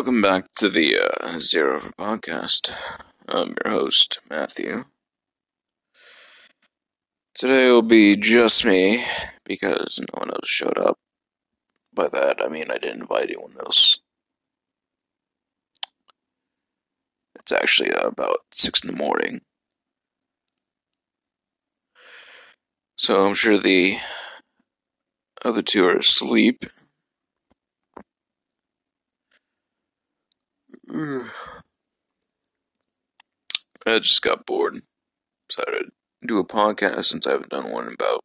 Welcome back to the uh, Zero Effort podcast. I'm your host, Matthew. Today will be just me because no one else showed up. By that, I mean I didn't invite anyone else. It's actually uh, about 6 in the morning. So I'm sure the other two are asleep. I just got bored. Decided to do a podcast since I haven't done one in about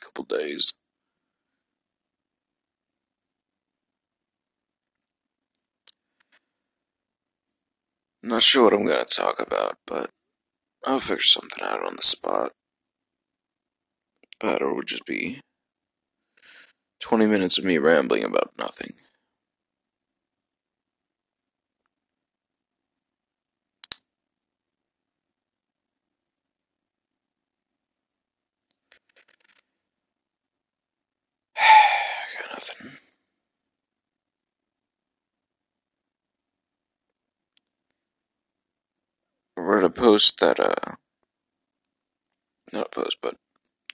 a couple days. Not sure what I'm gonna talk about, but I'll figure something out on the spot. That or would just be 20 minutes of me rambling about nothing. Nothing. I read a post that, uh, not a post, but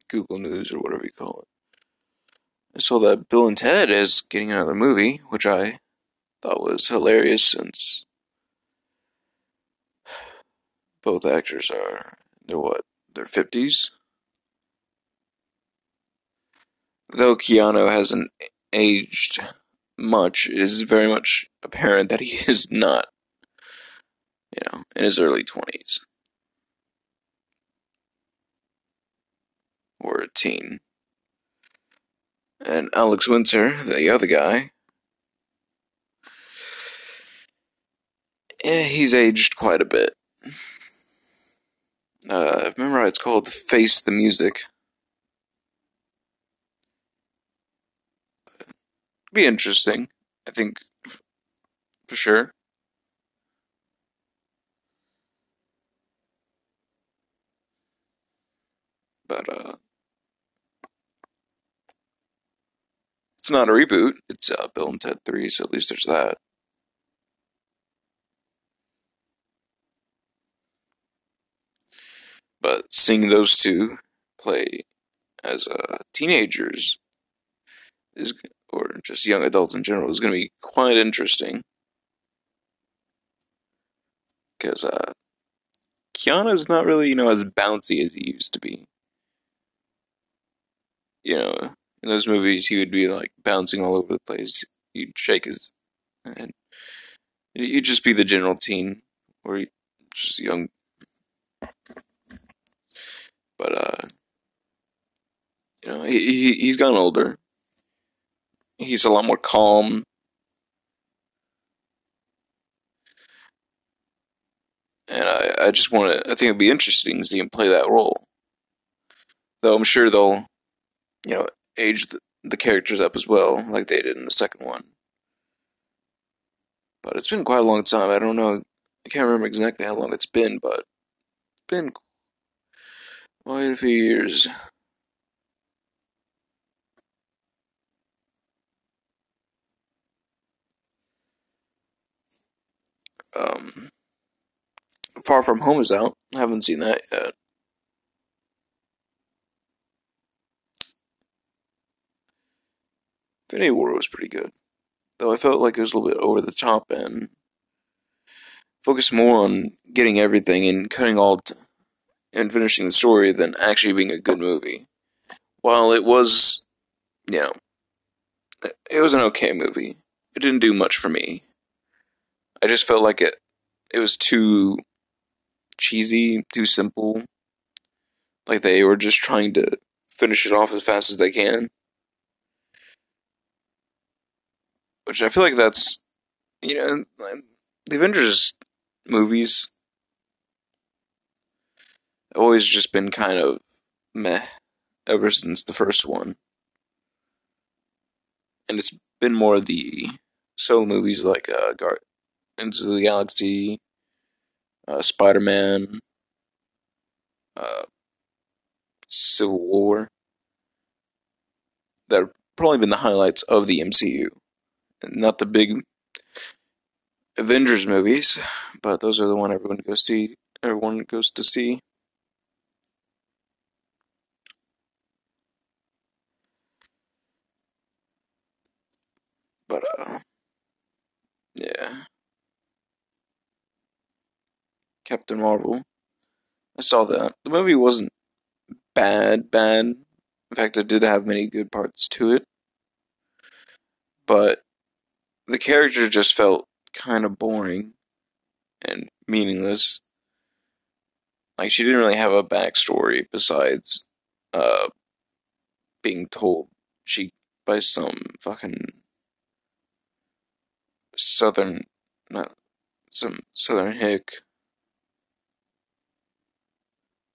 Google News or whatever you call it. I saw that Bill and Ted is getting another movie, which I thought was hilarious since both actors are, they're what, their 50s? Though Keanu hasn't aged much, it is very much apparent that he is not, you know, in his early 20s. Or a teen. And Alex Winter, the other guy, yeah, he's aged quite a bit. Uh, remember it's called Face the Music. Be interesting, I think, for sure. But, uh, it's not a reboot. It's uh, Bill and Ted 3, so at least there's that. But seeing those two play as uh, teenagers is, or just young adults in general, is going to be quite interesting. Because uh, Keanu's not really, you know, as bouncy as he used to be. You know, in those movies, he would be like bouncing all over the place. He'd shake his, and you'd just be the general teen, or just young but uh, you know, he, he he's gotten older. He's a lot more calm. And I, I just want to, I think it'd be interesting to see him play that role. Though I'm sure they'll, you know, age the, the characters up as well, like they did in the second one. But it's been quite a long time. I don't know, I can't remember exactly how long it's been, but it's been quite a few years. Um, Far From Home is out. I haven't seen that yet. Infinity War was pretty good. Though I felt like it was a little bit over the top and focused more on getting everything and cutting all t- and finishing the story than actually being a good movie. While it was, you know, it was an okay movie. It didn't do much for me. I just felt like it it was too cheesy, too simple. Like they were just trying to finish it off as fast as they can. Which I feel like that's you know the Avengers movies have always just been kind of meh ever since the first one. And it's been more the solo movies like uh, Gar- Into the Galaxy, uh, Spider Man, uh, Civil War that have probably been the highlights of the MCU. Not the big Avengers movies, but those are the one everyone goes see. Everyone goes to see. But uh, yeah, Captain Marvel. I saw that the movie wasn't bad, bad. In fact, it did have many good parts to it, but the character just felt kind of boring and meaningless. Like she didn't really have a backstory besides uh being told she by some fucking southern not some southern hick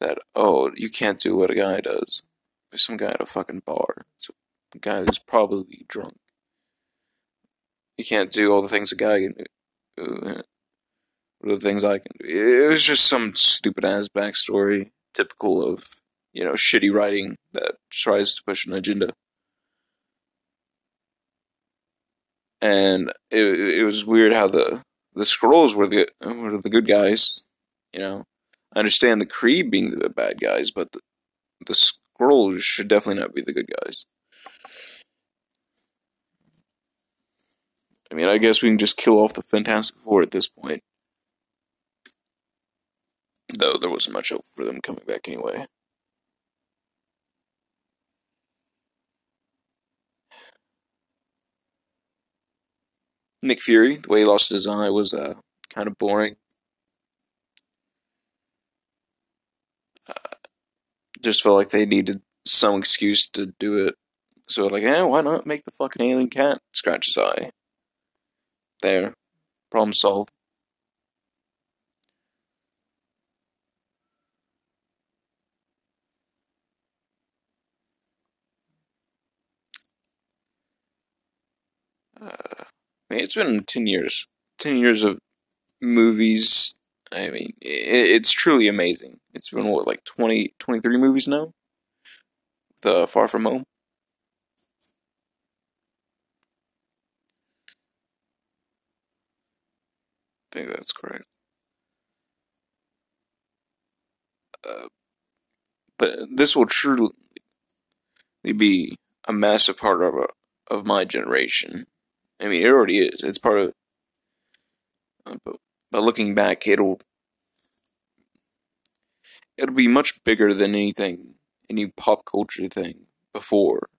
that oh you can't do what a guy does. There's some guy at a fucking bar. It's a guy who's probably drunk. You can't do all the things a guy can do. What are the things I can do? It was just some stupid ass backstory, typical of, you know, shitty writing that tries to push an agenda. And it, it was weird how the the Skrulls were the were the good guys, you know. I understand the Kree being the bad guys, but the, the Skrulls should definitely not be the good guys. I mean, I guess we can just kill off the Fantastic Four at this point. Though there wasn't much hope for them coming back anyway. Nick Fury, the way he lost his eye was uh, kind of boring. Uh, just felt like they needed some excuse to do it. So like, eh, why not make the fucking alien cat scratch his eye? There. Problem solved. Uh, I mean, it's been 10 years. 10 years of movies. I mean, it, it's truly amazing. It's been, what, like 20, 23 movies now? The Far From Home? I think that's correct. Uh, but this will truly be a massive part of a, of my generation. I mean, it already is. It's part of. Uh, but, but looking back, it'll it'll be much bigger than anything, any pop culture thing before.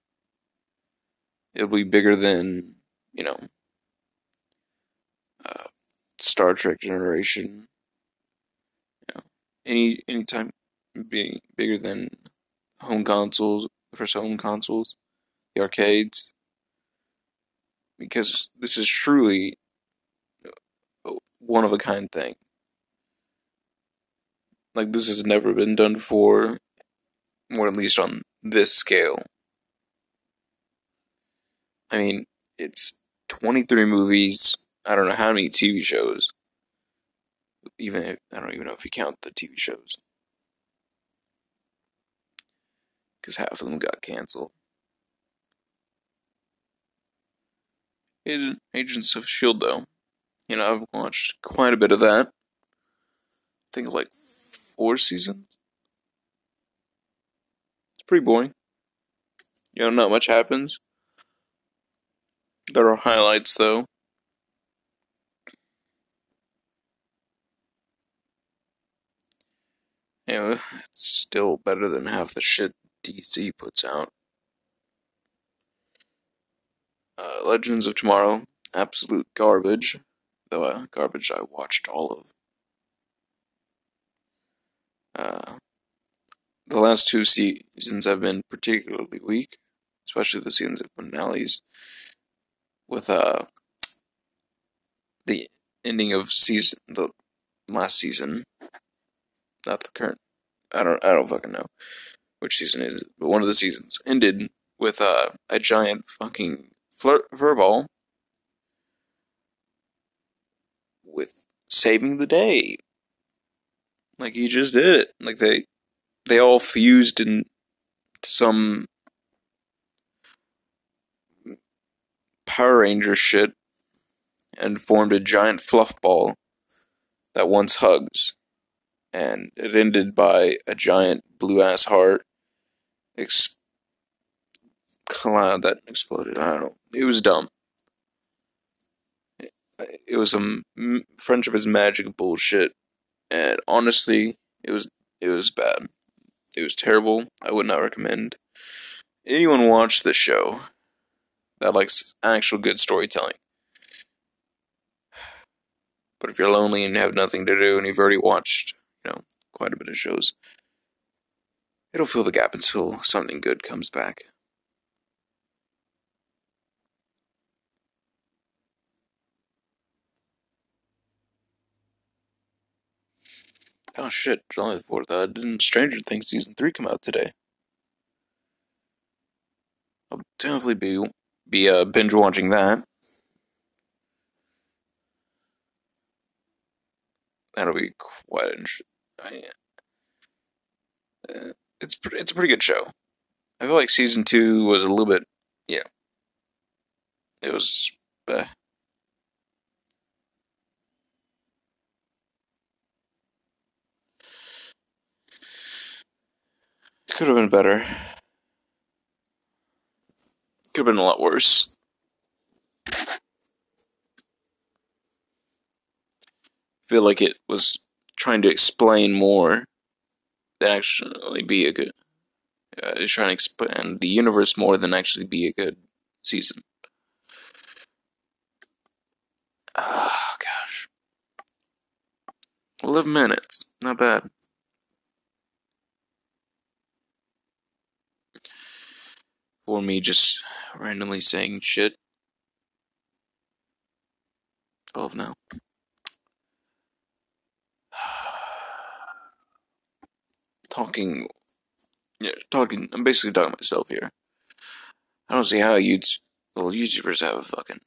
It'll be bigger than you know, uh, Star Trek generation. You know, any time, being bigger than home consoles, first home consoles, the arcades because this is truly a one of a kind thing. Like this has never been done before, or at least on this scale. I mean, it's 23 movies. I don't know how many TV shows. Even if, I don't even know if you count the TV shows, because half of them got canceled. Agent, Agents of S.H.I.E.L.D., though. You know, I've watched quite a bit of that. I think like four seasons. It's pretty boring. You know, not much happens. There are highlights, though. You know, it's still better than half the shit DC puts out. Uh, Legends of Tomorrow, absolute garbage. Though uh, garbage I watched all of. Uh, the last two seasons have been particularly weak, especially the seasons of finales. With uh, the ending of season, the last season, not the current. I don't. I don't fucking know which season is it, but one of the seasons ended with uh, a giant fucking Beebo with saving the day. Like he just did it. Like they they all fused in some Power Ranger shit and formed a giant fluff ball that once hugs. And it ended by a giant blue ass heart ex- cloud that exploded. I don't know. It was dumb. It, it was some friendship is magic bullshit, and honestly, it was it was bad. It was terrible. I would not recommend anyone watch this show that likes actual good storytelling. But if you're lonely and have nothing to do and you've already watched, you know, quite a bit of shows, it'll fill the gap until something good comes back. Oh shit, July the 4th. Uh, didn't Stranger Things Season 3 come out today? I'll definitely be, be uh, binge watching that. That'll be quite interesting. Uh, it's, it's a pretty good show. I feel like Season 2 was a little bit, yeah. It was, uh, Could have been better. Could have been a lot worse. feel like it was trying to explain more than actually be a good. Uh, it's trying to expand the universe more than actually be a good season. Oh, gosh. 11 minutes. Not bad. For me just randomly saying shit. 12 now. talking, yeah, talking, I'm basically talking myself here. I don't see how YouTube, well, YouTubers have fucking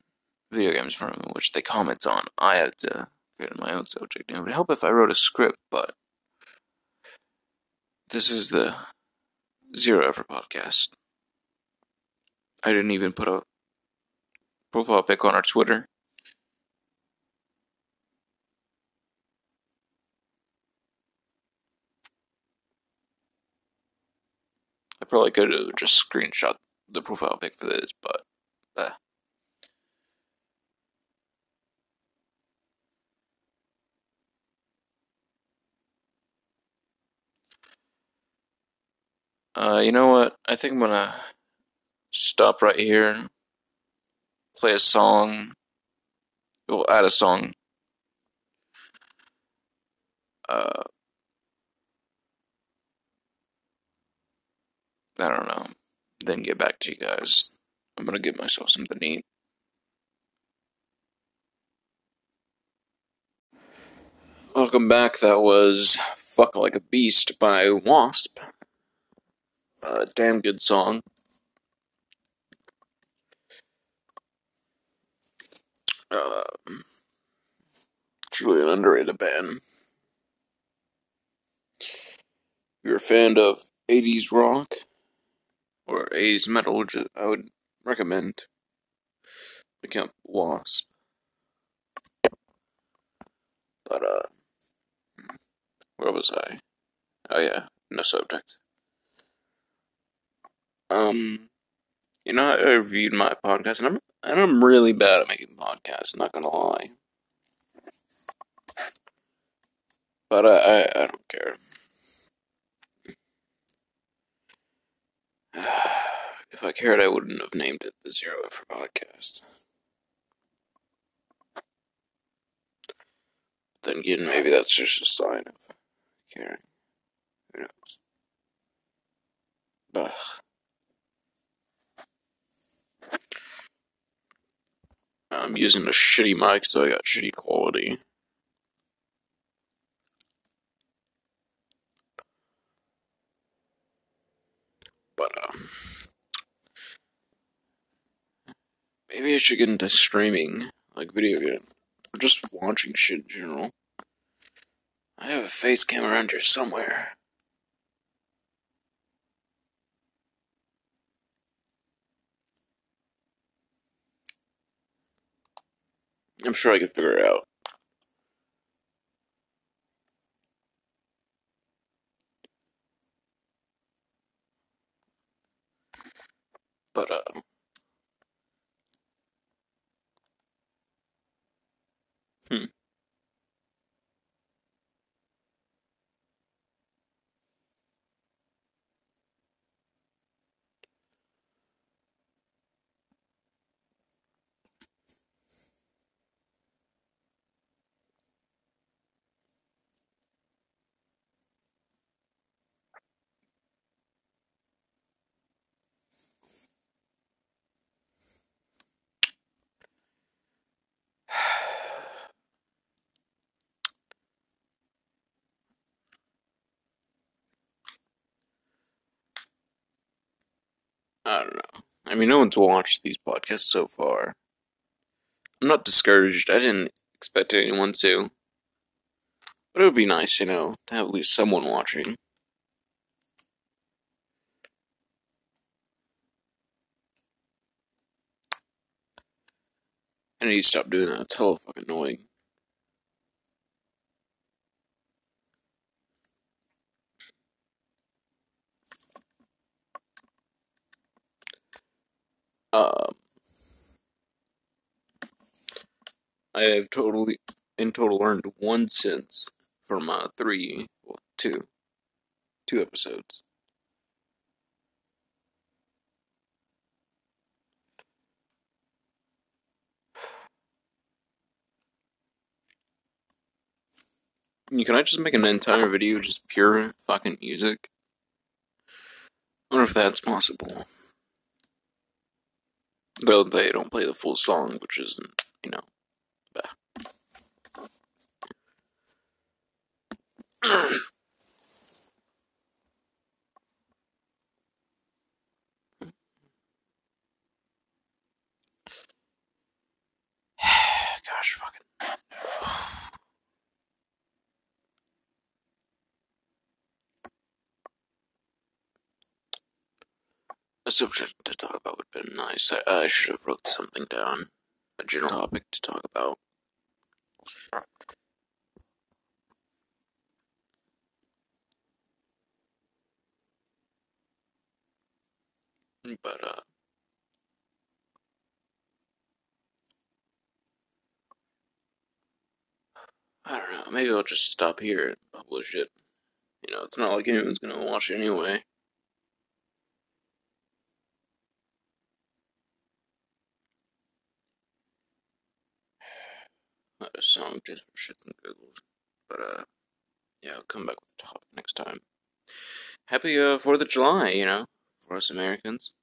video games from which they comment on. I have to create my own subject. It would help if I wrote a script, but this is the Zero Effort podcast. I didn't even put a profile pic on our Twitter. I probably could have just screenshot the profile pic for this, but uh. Uh, you know what? I think I'm gonna stop right here, play a song, we'll add a song. Uh, I don't know. Then get back to you guys. I'm gonna give myself something to eat. Welcome back. That was Fuck Like a Beast by Wasp. A damn good song. Uh, truly an underrated band. If you're a fan of 80s rock or 80s metal, I would recommend the Camp Wasp. But, uh, where was I? Oh, yeah, no subject. Um, you know, I reviewed my podcast, I'm and I'm really bad at making podcasts. Not gonna lie, but I I, I don't care. if I cared, I wouldn't have named it the Zero Effort Podcast. Then again, maybe that's just a sign of caring. Who knows? Ugh. I'm using a shitty mic, so I got shitty quality. But, uh, maybe I should get into streaming, like video game, or just watching shit in general. I have a face cam around here somewhere. I'm sure I could figure it out. But, uh, hmm. I don't know. I mean, no one's watched these podcasts so far. I'm not discouraged. I didn't expect anyone to. But it would be nice, you know, to have at least someone watching. I need to stop doing that. It's hella fucking annoying. Um, I have totally, in total, earned one cent for my three, well, two, two episodes. Can I just make an entire video just pure fucking music? I wonder if that's possible. Though they don't play the full song, which isn't, you know, Gosh, fucking. A subject to talk about would have been nice. I, I should have wrote something down. A general topic to talk about. But, uh. I don't know. Maybe I'll just stop here and publish it. You know, it's not like anyone's gonna watch it anyway. A song just for shits and giggles. But, uh, yeah, I'll come back with the topic next time. Happy, uh, 4th of July, you know, for us Americans.